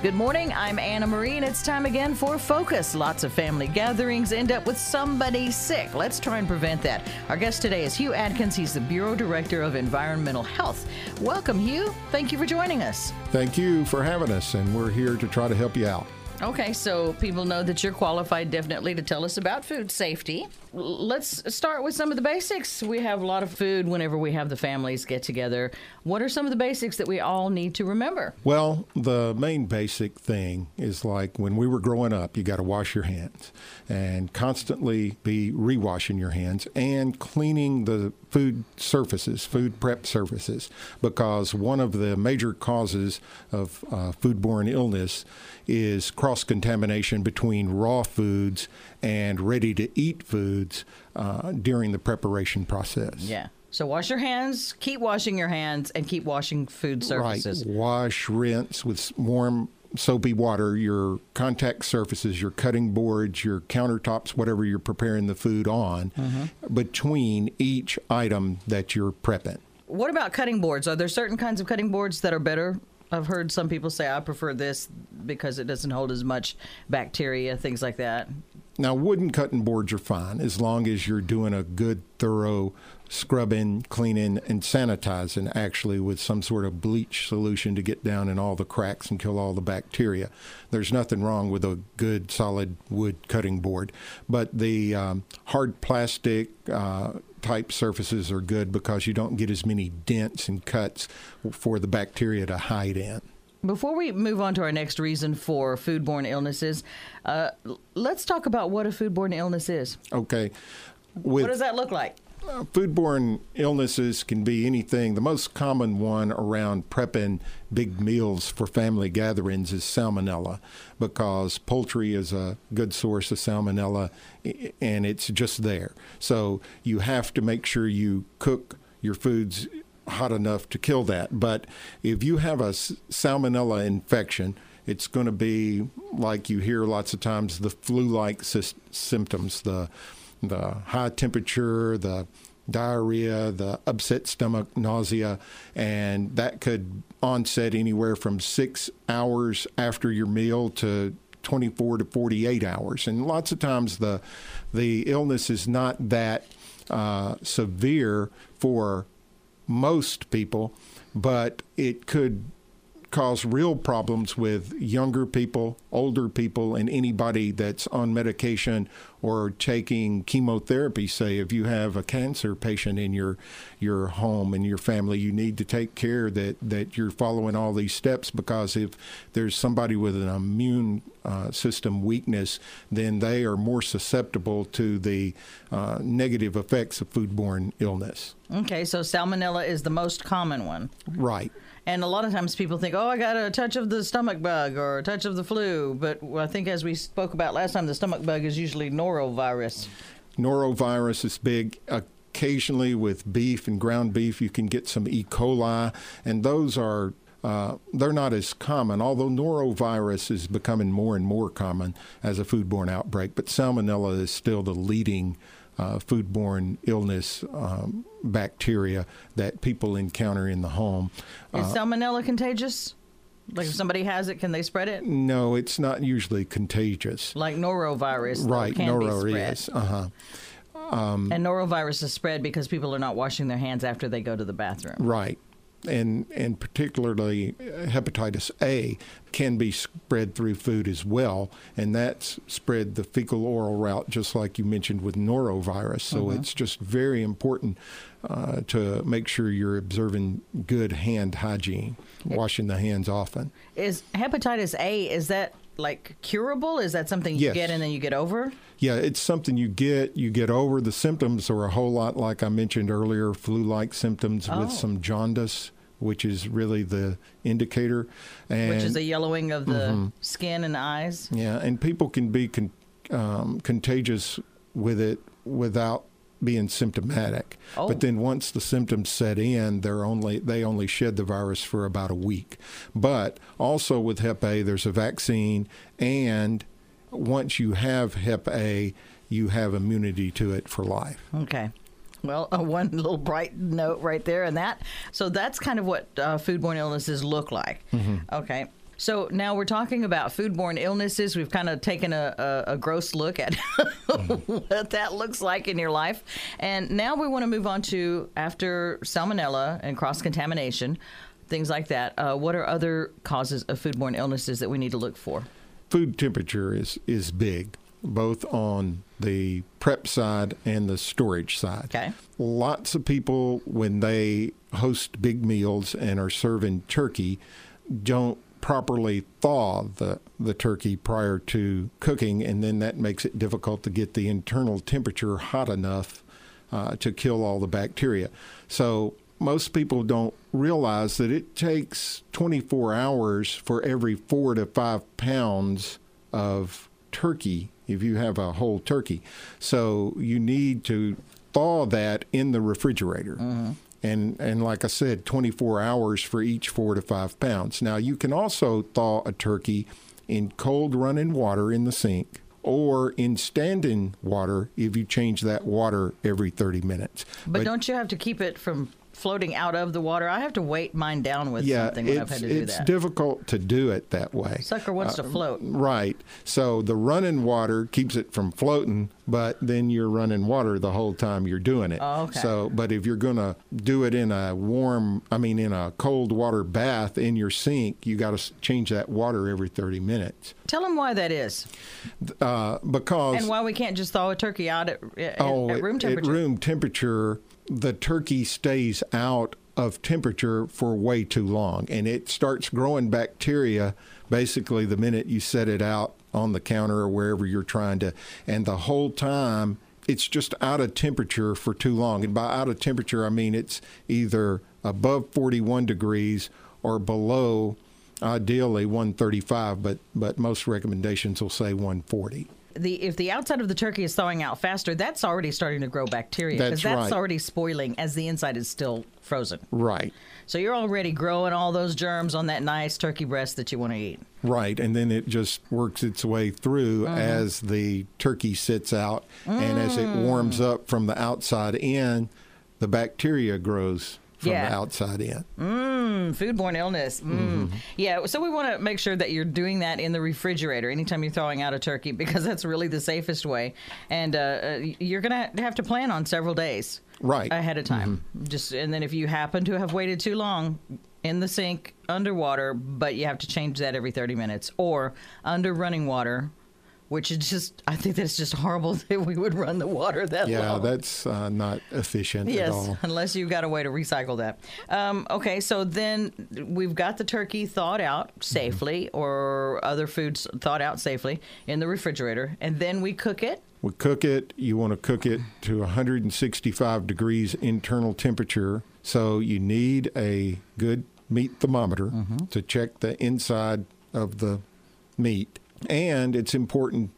Good morning. I'm Anna Marie, and it's time again for Focus. Lots of family gatherings end up with somebody sick. Let's try and prevent that. Our guest today is Hugh Adkins. He's the Bureau Director of Environmental Health. Welcome, Hugh. Thank you for joining us. Thank you for having us, and we're here to try to help you out. Okay, so people know that you're qualified definitely to tell us about food safety. Let's start with some of the basics. We have a lot of food whenever we have the families get together. What are some of the basics that we all need to remember? Well, the main basic thing is like when we were growing up, you got to wash your hands and constantly be rewashing your hands and cleaning the food surfaces, food prep surfaces, because one of the major causes of uh, foodborne illness is cross contamination between raw foods and ready to eat foods uh, during the preparation process. Yeah. So wash your hands, keep washing your hands, and keep washing food surfaces. Right. Wash, rinse with warm soapy water your contact surfaces, your cutting boards, your countertops, whatever you're preparing the food on, mm-hmm. between each item that you're prepping. What about cutting boards? Are there certain kinds of cutting boards that are better I've heard some people say I prefer this because it doesn't hold as much bacteria, things like that. Now, wooden cutting boards are fine as long as you're doing a good, thorough scrubbing, cleaning, and sanitizing actually with some sort of bleach solution to get down in all the cracks and kill all the bacteria. There's nothing wrong with a good, solid wood cutting board. But the um, hard plastic, uh, type surfaces are good because you don't get as many dents and cuts for the bacteria to hide in. Before we move on to our next reason for foodborne illnesses, uh, let's talk about what a foodborne illness is. Okay. With, what does that look like? Foodborne illnesses can be anything. The most common one around prepping big meals for family gatherings is salmonella because poultry is a good source of salmonella and it's just there. So you have to make sure you cook your foods hot enough to kill that. But if you have a salmonella infection, it's going to be like you hear lots of times the flu-like sy- symptoms, the the high temperature, the diarrhea, the upset stomach, nausea, and that could onset anywhere from six hours after your meal to 24 to 48 hours. And lots of times the the illness is not that uh, severe for most people, but it could cause real problems with younger people, older people, and anybody that's on medication or taking chemotherapy. Say, if you have a cancer patient in your your home and your family, you need to take care that that you're following all these steps because if there's somebody with an immune uh, system weakness, then they are more susceptible to the uh, negative effects of foodborne illness. Okay, so salmonella is the most common one. Right. And a lot of times people think, oh, I got a touch of the stomach bug or a touch of the flu. But I think, as we spoke about last time, the stomach bug is usually norovirus. Norovirus is big. Occasionally, with beef and ground beef, you can get some E. coli, and those are uh, they're not as common, although norovirus is becoming more and more common as a foodborne outbreak. But salmonella is still the leading uh, foodborne illness um, bacteria that people encounter in the home. Is uh, salmonella contagious? Like if somebody has it, can they spread it? No, it's not usually contagious. Like norovirus, right? Noro is. Uh huh. Um, and norovirus is spread because people are not washing their hands after they go to the bathroom. Right and and particularly hepatitis A can be spread through food as well, and that's spread the fecal oral route, just like you mentioned with norovirus. So mm-hmm. it's just very important uh, to make sure you're observing good hand hygiene, washing the hands often. Is hepatitis A is that like curable? Is that something you yes. get and then you get over? Yeah, it's something you get, you get over. The symptoms are a whole lot like I mentioned earlier, flu-like symptoms oh. with some jaundice, which is really the indicator. And, which is a yellowing of the mm-hmm. skin and eyes. Yeah, and people can be con- um, contagious with it without being symptomatic. Oh. But then once the symptoms set in, they're only they only shed the virus for about a week. But also with Hep A, there's a vaccine, and once you have Hep A, you have immunity to it for life. Okay. Well, uh, one little bright note right there, and that. So that's kind of what uh, foodborne illnesses look like. Mm-hmm. Okay. So now we're talking about foodborne illnesses. We've kind of taken a, a, a gross look at what that looks like in your life. And now we want to move on to after salmonella and cross contamination, things like that. Uh, what are other causes of foodborne illnesses that we need to look for? Food temperature is, is big, both on the prep side and the storage side. Okay. Lots of people, when they host big meals and are serving turkey, don't properly thaw the, the turkey prior to cooking, and then that makes it difficult to get the internal temperature hot enough uh, to kill all the bacteria. So most people don't realize that it takes 24 hours for every four to five pounds of turkey if you have a whole turkey. So you need to thaw that in the refrigerator. Mm-hmm. And, and like I said, 24 hours for each four to five pounds. Now, you can also thaw a turkey in cold running water in the sink or in standing water if you change that water every 30 minutes. But, but don't you have to keep it from floating out of the water. I have to weight mine down with yeah, something when I've had to do that. It's difficult to do it that way. Sucker wants uh, to float. Right. So the running water keeps it from floating, but then you're running water the whole time you're doing it. Oh, okay. So, but if you're going to do it in a warm, I mean, in a cold water bath in your sink, you got to change that water every 30 minutes. Tell them why that is. Uh, because. And why we can't just thaw a turkey out at, at, oh, at room temperature. At room temperature, the turkey stays out of temperature for way too long and it starts growing bacteria basically the minute you set it out on the counter or wherever you're trying to and the whole time it's just out of temperature for too long. And by out of temperature I mean it's either above 41 degrees or below ideally 135 but but most recommendations will say 140 the if the outside of the turkey is thawing out faster, that's already starting to grow bacteria because that's, that's right. already spoiling as the inside is still frozen. Right. So you're already growing all those germs on that nice turkey breast that you want to eat. Right, and then it just works its way through mm-hmm. as the turkey sits out mm. and as it warms mm. up from the outside in, the bacteria grows from yeah. the outside in. Mmm, foodborne illness. Mm. Mm-hmm. Yeah, so we want to make sure that you're doing that in the refrigerator anytime you're throwing out a turkey because that's really the safest way. And uh, uh you're going to have to plan on several days right ahead of time. Mm-hmm. Just and then if you happen to have waited too long in the sink underwater, but you have to change that every 30 minutes or under running water which is just I think that's just horrible that we would run the water that yeah, long. Yeah, that's uh, not efficient yes, at all. unless you've got a way to recycle that. Um, okay, so then we've got the turkey thawed out safely, mm-hmm. or other foods thawed out safely in the refrigerator, and then we cook it. We cook it. You want to cook it to 165 degrees internal temperature. So you need a good meat thermometer mm-hmm. to check the inside of the meat and it's important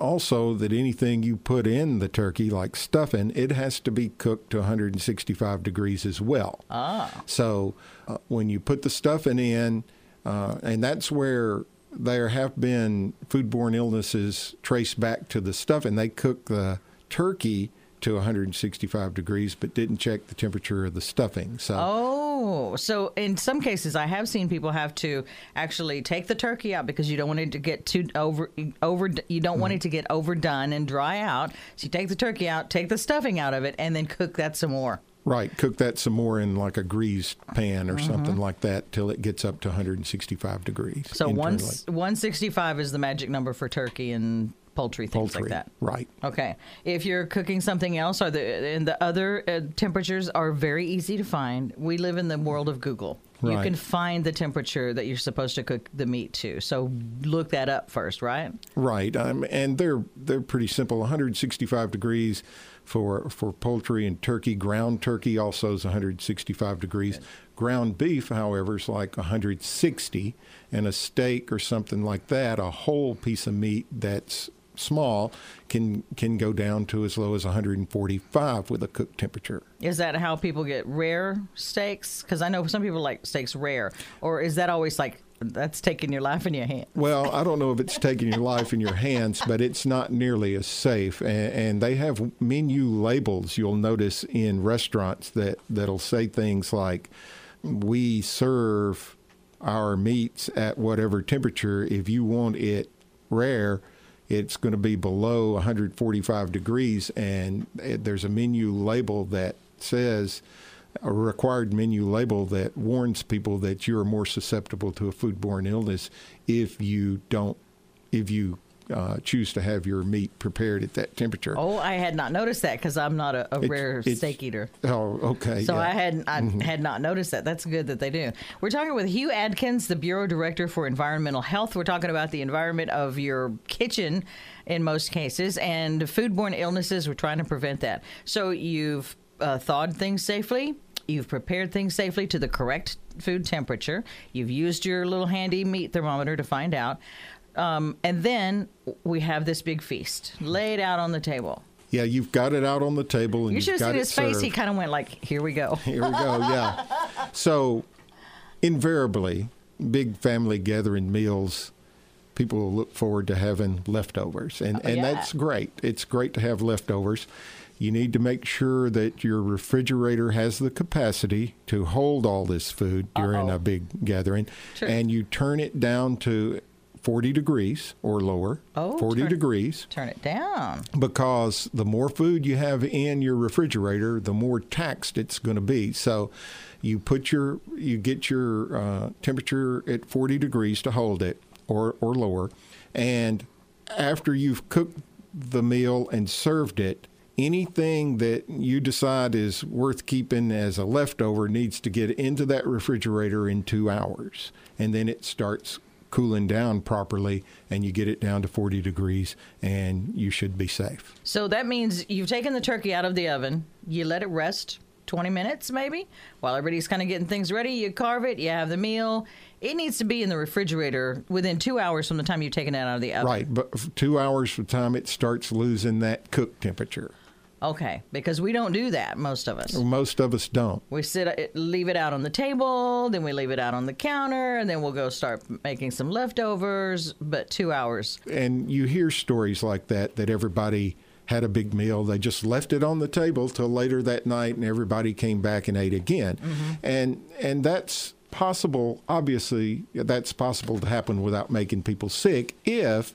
also that anything you put in the turkey, like stuffing, it has to be cooked to 165 degrees as well. Ah. So uh, when you put the stuffing in, uh, and that's where there have been foodborne illnesses traced back to the stuffing. They cook the turkey to 165 degrees, but didn't check the temperature of the stuffing. So. Oh, so in some cases, I have seen people have to actually take the turkey out because you don't want it to get too over over. You don't mm want it to get overdone and dry out. So you take the turkey out, take the stuffing out of it, and then cook that some more. Right, cook that some more in like a greased pan or mm-hmm. something like that till it gets up to 165 degrees. So one 165 is the magic number for turkey and poultry things poultry, like that. Right. Okay. If you're cooking something else, are the and the other uh, temperatures are very easy to find. We live in the world of Google. Right. You can find the temperature that you're supposed to cook the meat to. So look that up first, right? Right. Um, and they're they're pretty simple. 165 degrees for for poultry and turkey. Ground turkey also is 165 degrees. Good. Ground beef, however, is like 160, and a steak or something like that, a whole piece of meat that's small can can go down to as low as 145 with a cook temperature. Is that how people get rare steaks? Because I know some people like steaks rare, or is that always like that's taking your life in your hands? Well, I don't know if it's taking your life in your hands, but it's not nearly as safe. And, and they have menu labels you'll notice in restaurants that that'll say things like, "We serve." our meats at whatever temperature. If you want it rare, it's going to be below 145 degrees, and eh, there's a menu label that says a required menu label that warns people that you're more susceptible to a foodborne illness if you don't if you uh, choose to have your meat prepared at that temperature. Oh, I had not noticed that because I'm not a, a It's- rare it's- steak eater. Oh, okay. So yeah. I had I Mm-hmm. had not noticed that. That's good that they do. We're talking with Hugh Adkins, the Bureau Director for Environmental Health. We're talking about the environment of your kitchen in most cases and foodborne illnesses. We're trying to prevent that. So you've uh, thawed things safely. You've prepared things safely to the correct food temperature. You've used your little handy meat thermometer to find out. Um, and then we have this big feast laid out on the table. Yeah, you've got it out on the table, and You you've should have seen his face. He kind of went like, "Here we go." Here we go. Yeah. So, invariably, big family gathering meals, people will look forward to having leftovers, and Oh, and yeah. that's great. It's great to have leftovers. You need to make sure that your refrigerator has the capacity to hold all this food during Uh-oh. a big gathering, and you turn it down to 40 degrees or lower. Oh, 40 turn- degrees Turn it down. because the more food you have in your refrigerator, the more taxed it's going to be. So, you put your you get your uh, temperature at 40 degrees to hold it or or lower, and after you've cooked the meal and served it. Anything that you decide is worth keeping as a leftover needs to get into that refrigerator in two hours. And then it starts cooling down properly and you get it down to 40 degrees and you should be safe. So that means you've taken the turkey out of the oven. You let it rest 20 minutes, maybe, while everybody's kind of getting things ready. You carve it. You have the meal. It needs to be in the refrigerator within two hours from the time you've taken it out of the oven. Right, but 2 hours from the time it starts losing that cook temperature. Okay, because we don't do that, most of us. Most of us don't. We sit, uh, leave it out on the table, then we leave it out on the counter, and then we'll go start making some leftovers. But two hours. And you hear stories like that that everybody had a big meal. They just left it on the table till later that night, and everybody came back and ate again. And and that's possible. Obviously, that's possible to happen without making people sick if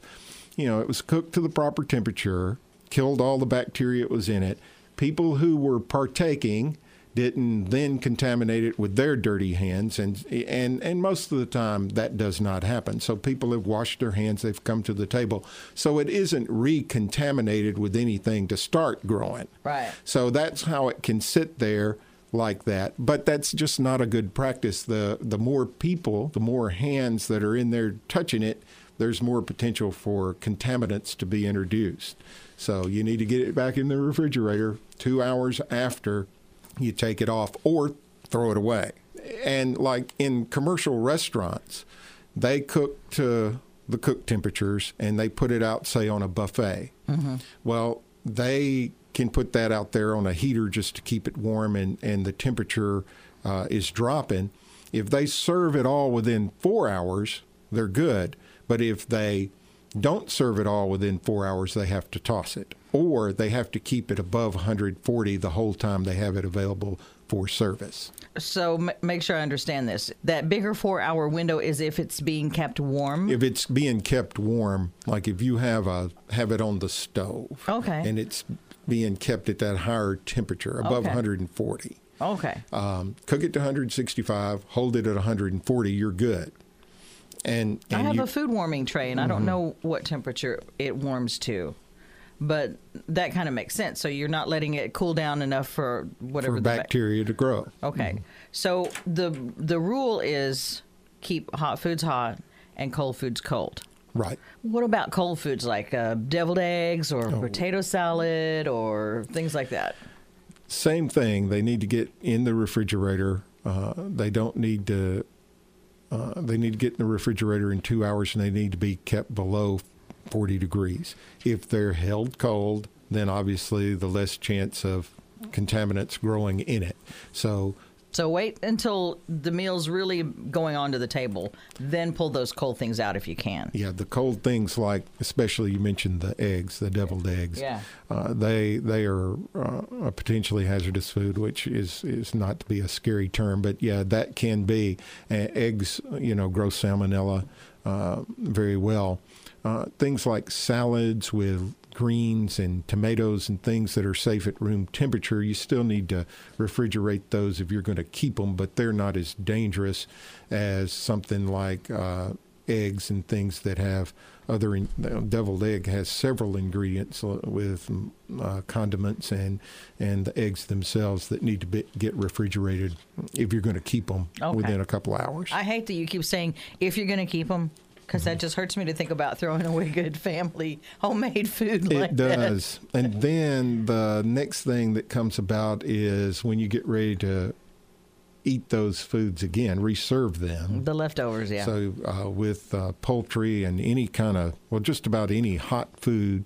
you know it was cooked to the proper temperature, killed all the bacteria that was in it. People who were partaking didn't then contaminate it with their dirty hands and and and most of the time that does not happen. So people have washed their hands they've come to the table. So it isn't recontaminated with anything to start growing. Right. so that's how it can sit there like that. But that's just not a good practice. The the more people the more hands that are in there touching it there's more potential for contaminants to be introduced so you need to get it back in the refrigerator 2 hours after you take it off or throw it away. And like in commercial restaurants, they cook to the cook temperatures and they put it out, say, on a buffet. Well, they can put that out there on a heater just to keep it warm and, and the temperature uh, is dropping. If they serve it all within four hours, they're good. But if they don't serve it all within four hours, they have to toss it. Or they have to keep it above 140 the whole time they have it available for service. So m- make sure I understand this. That bigger four-hour window is if it's being kept warm. If it's being kept warm, like if you have a have it on the stove, Okay. and it's being kept at that higher temperature above Okay. 140, okay. um, cook it to 165, hold it at 140, you're good. And, I have you, a food warming tray, and I Mm-hmm. don't know what temperature it warms to, but that kind of makes sense. So you're not letting it cool down enough for whatever for the ba- bacteria to grow. Okay, so the the rule is keep hot foods hot and cold foods cold. Right. What about cold foods like uh, deviled eggs or Oh. potato salad or things like that? Same thing. They need to get in the refrigerator. Uh, they don't need to. Uh, they need to get in the refrigerator in two hours, and they need to be kept below 40 degrees. If they're held cold, then obviously the less chance of contaminants growing in it. So So wait until the meal's really going onto the table, then pull those cold things out if you can. Yeah, the cold things like, especially you mentioned the eggs, the deviled eggs. Yeah. Uh, they they are uh, a potentially hazardous food, which is is not to be a scary term, but yeah, that can be. Uh, eggs, you know, grow salmonella uh, very well. Uh, things like salads with greens and tomatoes and things that are safe at room temperature, you still need to refrigerate those if you're going to keep them, but they're not as dangerous as something like uh, eggs and things that have other in, deviled egg has several ingredients with uh, condiments and and the eggs themselves that need to be, get refrigerated if you're going to keep them Okay. within a couple hours. I hate that you keep saying if you're going to keep them, because that just hurts me to think about throwing away good family homemade food like It that. does. And then the next thing that comes about is when you get ready to eat those foods again, reserve them. The leftovers, yeah. So uh, with uh, poultry and any kind of, well, just about any hot food,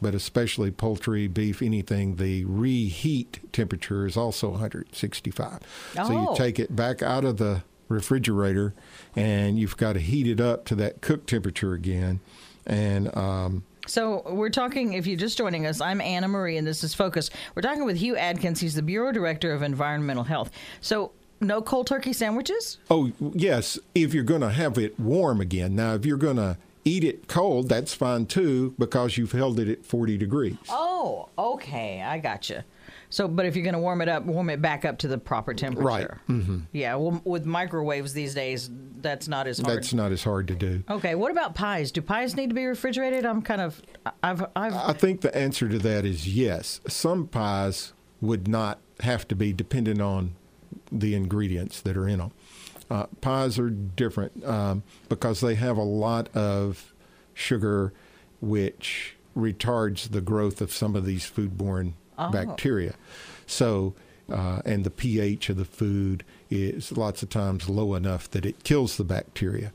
but especially poultry, beef, anything, the reheat temperature is also 165. Oh. So Oh. you take it back out of the refrigerator and you've got to heat it up to that cook temperature again. And um, So we're talking, if you're just joining us, I'm Anna Marie, and this is Focus. We're talking with Hugh Adkins. He's the Bureau Director of Environmental Health. So no cold turkey sandwiches? Oh, yes, if you're going to have it warm again. Now, if you're going to eat it cold, that's fine too because you've held it at 40 degrees. Oh, okay. I gotcha. So, but if you're going to warm it up, warm it back up to the proper temperature. Right. Mm-hmm. Yeah. Well, with microwaves these days, that's not as hard. That's not as hard to do. Okay. What about pies? Do pies need to be refrigerated? I'm kind of, I've, I've. I think the answer to that is yes. Some pies would not have to be dependent on the ingredients that are in them. Uh, pies are different um, because they have a lot of sugar, which retards the growth of some of these foodborne Oh. bacteria. So, uh, and the pH of the food is lots of times low enough that it kills the bacteria,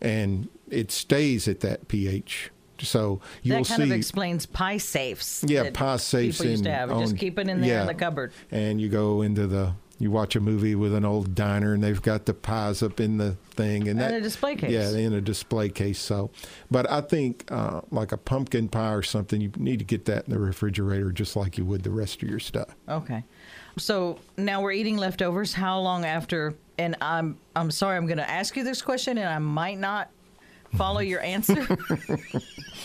and it stays at that pH. So you'll that kind see of explains pie safes. yeah, pie safes People used to have. on- Just keep it in there yeah. in the cupboard. And you go into the you watch a movie with an old diner and they've got the pies up in the thing and And that a display case. Yeah, in a display case. So, but I think uh, like a pumpkin pie or something, you need to get that in the refrigerator just like you would the rest of your stuff. Okay. So now we're eating leftovers. How long after? And I'm I'm sorry, I'm going to ask you this question, and I might not follow your answer.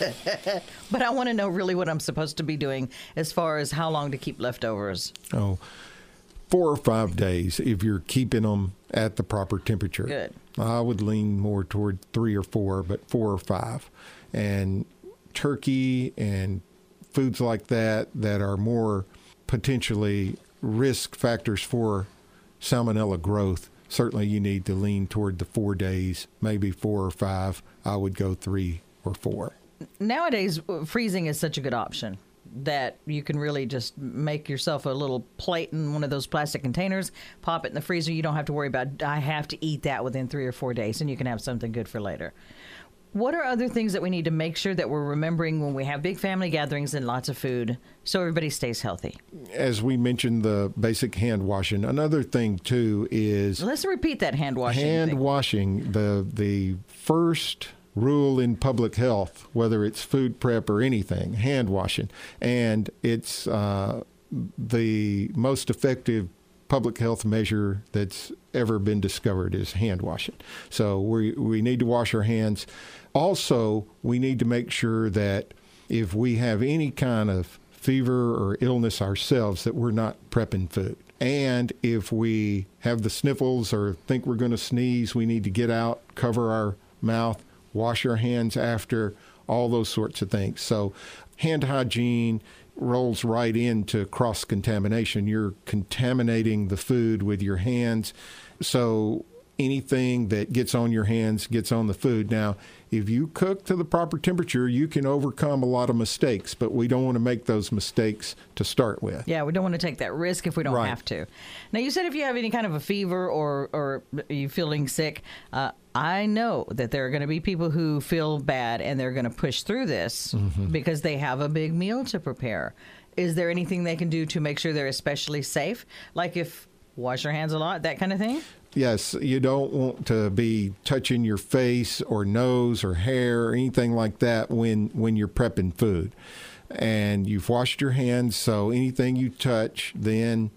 but I want to know really what I'm supposed to be doing as far as how long to keep leftovers. Oh, four or five days if you're keeping them at the proper temperature. Good. I would lean more toward three or four, but four or five. And turkey and foods like that that are more potentially risk factors for salmonella growth. Certainly, you need to lean toward the four days, maybe four or five. I would go three or four. Nowadays, uh, freezing is such a good option that you can really just make yourself a little plate in one of those plastic containers, pop it in the freezer. You don't have to worry about, I have to eat that within three or four days, and you can have something good for later. What are other things that we need to make sure that we're remembering when we have big family gatherings and lots of food so everybody stays healthy? As we mentioned, the basic hand washing. Another thing too is Let's repeat that hand washing. hand thing. washing the the first rule in public health whether it's food prep or anything hand washing. And it's uh, the most effective public health measure that's ever been discovered is hand washing. So we we need to wash our hands. Also we need to make sure that if we have any kind of fever or illness ourselves that we're not prepping food. And if we have the sniffles or think we're going to sneeze, we need to get out, cover our mouth, wash your hands after, all those sorts of things. So, hand hygiene rolls right into cross contamination. You're contaminating the food with your hands. So, anything that gets on your hands gets on the food. Now, if you cook to the proper temperature, you can overcome a lot of mistakes, but we don't want to make those mistakes to start with. Yeah, we don't want to take that risk if we don't Right. have to. Now, you said if you have any kind of a fever or or you feeling sick, uh, I know that there are going to be people who feel bad and they're going to push through this mm-hmm. because they have a big meal to prepare. Is there anything they can do to make sure they're especially safe? Like if Wash your hands a lot, that kind of thing? Yes, you don't want to be touching your face or nose or hair or anything like that when when you're prepping food. And you've washed your hands, so anything you touch then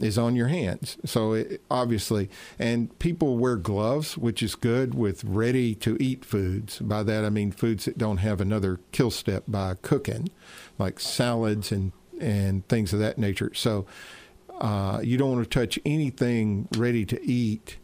is on your hands. So it, obviously, and people wear gloves, which is good with ready to eat foods. By that I mean foods that don't have another kill step by cooking, like salads and and things of that nature. So uh, you don't want to touch anything ready to eat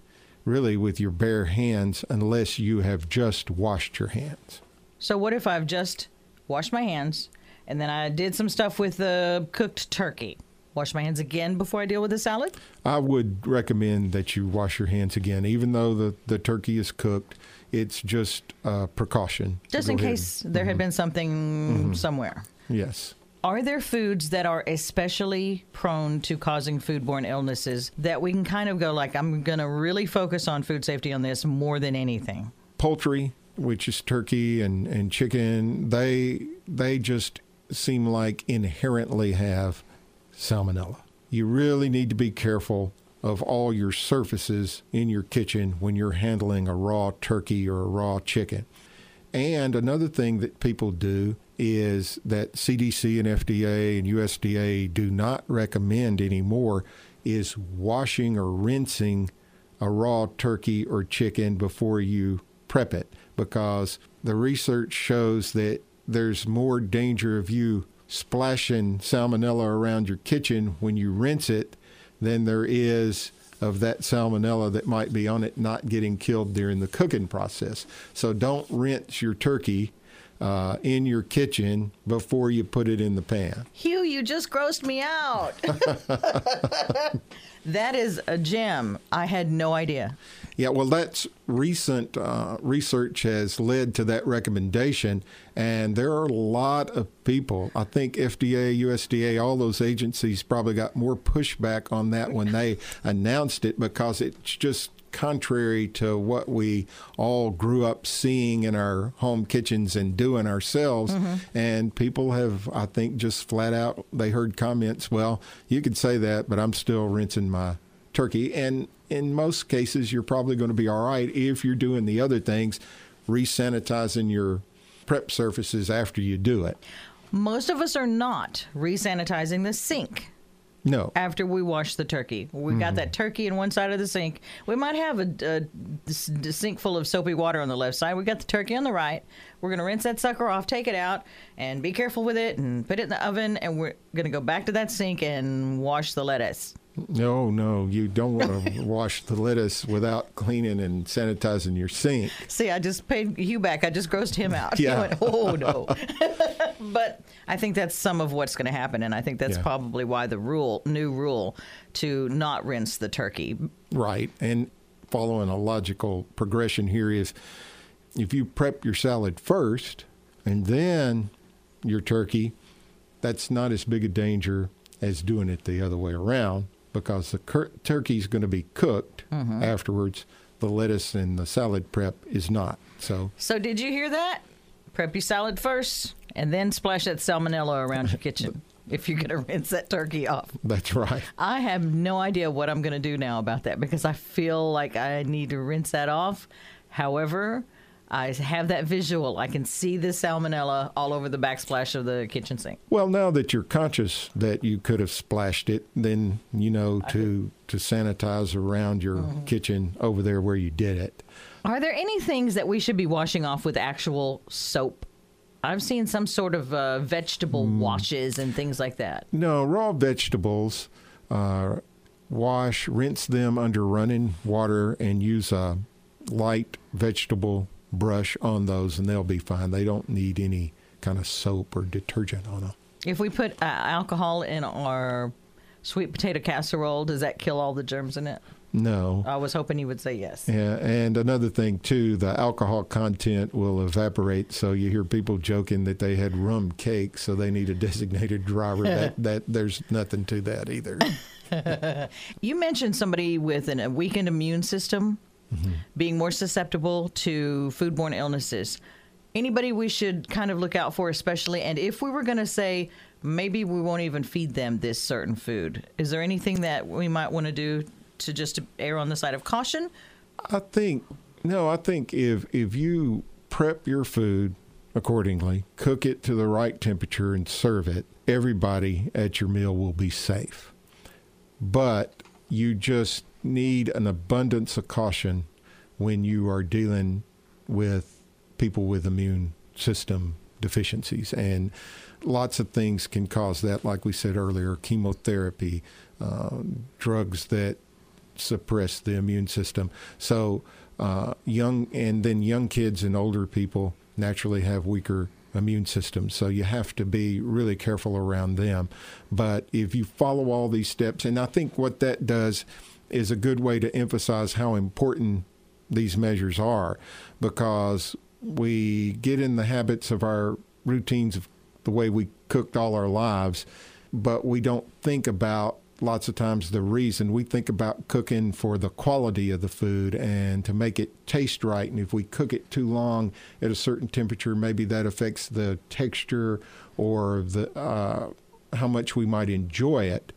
really with your bare hands unless you have just washed your hands. So what if I've just washed my hands and then I did some stuff with the cooked turkey? Wash my hands again before I deal with the salad? I would recommend that you wash your hands again, even though the, the turkey is cooked. It's just a precaution. Just in case there mm-hmm. had been something mm-hmm. somewhere. Yes. Are there foods that are especially prone to causing foodborne illnesses that we can kind of go like, I'm going to really focus on food safety on this more than anything? Poultry, which is turkey and, and chicken, they they just seem like inherently have salmonella. You really need to be careful of all your surfaces in your kitchen when you're handling a raw turkey or a raw chicken. And another thing that people do is that CDC and FDA and USDA do not recommend anymore is washing or rinsing a raw turkey or chicken before you prep it because the research shows that there's more danger of you splashing salmonella around your kitchen when you rinse it than there is of that salmonella that might be on it not getting killed during the cooking process. So don't rinse your turkey uh, in your kitchen before you put it in the pan. Hugh, you just grossed me out. that is a gem. I had no idea. Yeah, well, that's recent uh, research has led to that recommendation, and there are a lot of people. I think FDA, USDA, all those agencies probably got more pushback on that when they announced it because it's just contrary to what we all grew up seeing in our home kitchens and doing ourselves. Mm-hmm. And people have, I think, just flat out, they heard comments, well, you could say that, but I'm still rinsing my turkey. And in most cases, you're probably going to be all right if you're doing the other things, resanitizing your prep surfaces after you do it. Most of us are not resanitizing the sink no. After we wash the turkey, we mm-hmm. got that turkey in one side of the sink. We might have a, a, a, sink full of soapy water on the left side. We got the turkey on the right. We're gonna rinse that sucker off, take it out, and be careful with it, and put it in the oven. And we're gonna go back to that sink and wash the lettuce. No, no, you don't want to wash the lettuce without cleaning and sanitizing your sink. See, I just paid Hugh back. I just grossed him out. Yeah. Went, oh no. but I think that's some of what's going to happen, and I think that's yeah. probably why the rule, new rule, to not rinse the turkey. Right, and following a logical progression here is, if you prep your salad first and then your turkey, that's not as big a danger as doing it the other way around because the cur- turkey is going to be cooked mm-hmm. afterwards. The lettuce and the salad prep is not. So. So did you hear that? Prep your salad first, and then splash that salmonella around your kitchen. if you're going to rinse that turkey off. That's right. I have no idea what I'm going to do now about that because I feel like I need to rinse that off. However, I have that visual. I can see the salmonella all over the backsplash of the kitchen sink. Well, now that you're conscious that you could have splashed it, then you know to to sanitize around your mm-hmm. kitchen over there where you did it. Are there any things that we should be washing off with actual soap? I've seen some sort of uh, vegetable mm. washes and things like that. No, raw vegetables. Uh, wash, rinse them under running water, and use a light vegetable brush on those and they'll be fine. They don't need any kind of soap or detergent on them. If we put uh, alcohol in our sweet potato casserole, does that kill all the germs in it? No. I was hoping you would say yes. Yeah, and another thing too, the alcohol content will evaporate. So you hear people joking that they had rum cake, so they need a designated driver. that that there's nothing to that either. you mentioned somebody with an, a weakened immune system mm-hmm. being more susceptible to foodborne illnesses. Anybody we should kind of look out for, especially, and if we were going to say maybe we won't even feed them this certain food, is there anything that we might want to do to just err on the side of caution? I think no. I think if if you prep your food accordingly, cook it to the right temperature, and serve it, everybody at your meal will be safe. But you just need an abundance of caution when you are dealing with people with immune system deficiencies. And lots of things can cause that, like we said earlier chemotherapy, uh, drugs that suppress the immune system. So, uh, young and then young kids and older people naturally have weaker immune system. So you have to be really careful around them. But if you follow all these steps, and I think what that does is a good way to emphasize how important these measures are because we get in the habits of our routines of the way we cooked all our lives, but we don't think about lots of times the reason we think about cooking for the quality of the food and to make it taste right. And if we cook it too long at a certain temperature, maybe that affects the texture or the uh, how much we might enjoy it.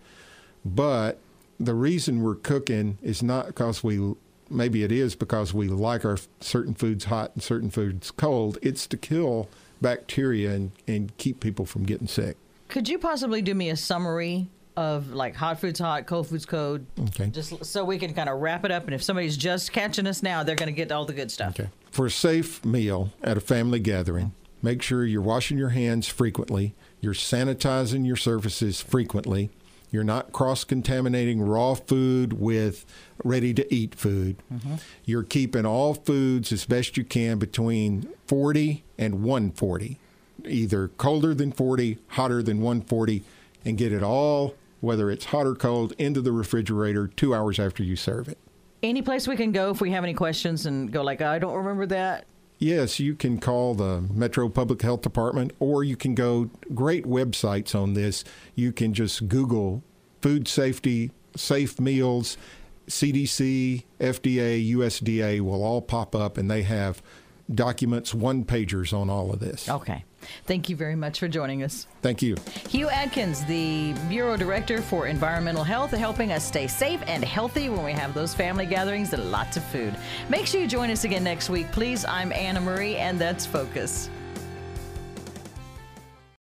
But the reason we're cooking is not because we maybe it is because we like our certain foods hot and certain foods cold. It's to kill bacteria and, and keep people from getting sick. Could you possibly do me a summary of like hot foods hot, cold foods cold? Okay. Just so we can kind of wrap it up. And if somebody's just catching us now, they're going to get all the good stuff. Okay. For a safe meal at a family gathering, make sure you're washing your hands frequently, you're sanitizing your surfaces frequently, you're not cross contaminating raw food with ready to eat food. Mm-hmm. You're keeping all foods as best you can between 40 and 140, either colder than 40, hotter than 140, and get it all, whether it's hot or cold, into the refrigerator two hours after you serve it. Any place we can go if we have any questions and go like, I don't remember that. Yes, you can call the Metro Public Health Department or you can go great websites on this. You can just Google food safety, safe meals, CDC, FDA, USDA will all pop up and they have documents, one pagers on all of this. Okay. Thank you very much for joining us. Thank you. Hugh Adkins, the Bureau Director for Environmental Health, helping us stay safe and healthy when we have those family gatherings and lots of food. Make sure you join us again next week, please. I'm Anna Marie, and that's Focus.